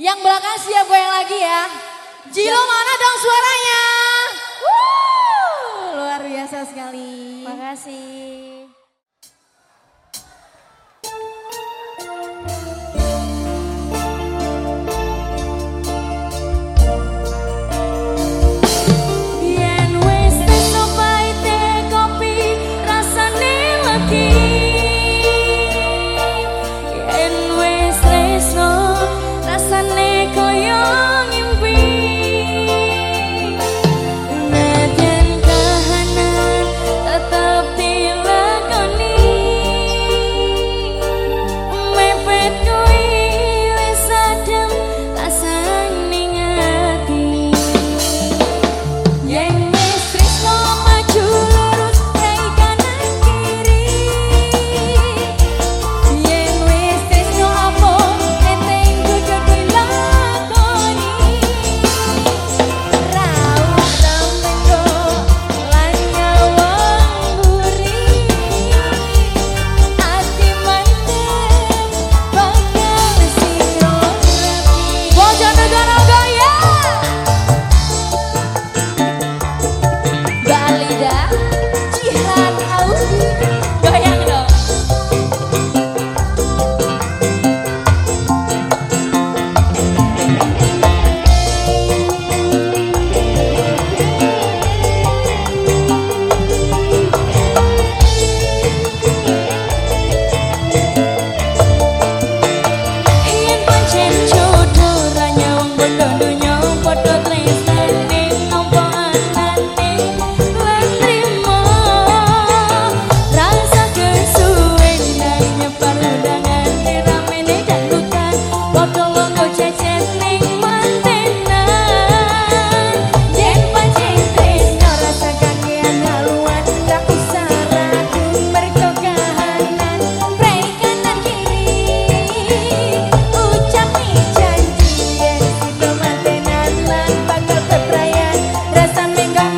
Yang belakang siap goyang lagi ya. Jilo mana dong suaranya? Wuh, luar biasa sekali. Makasih. Kayak. mandinga.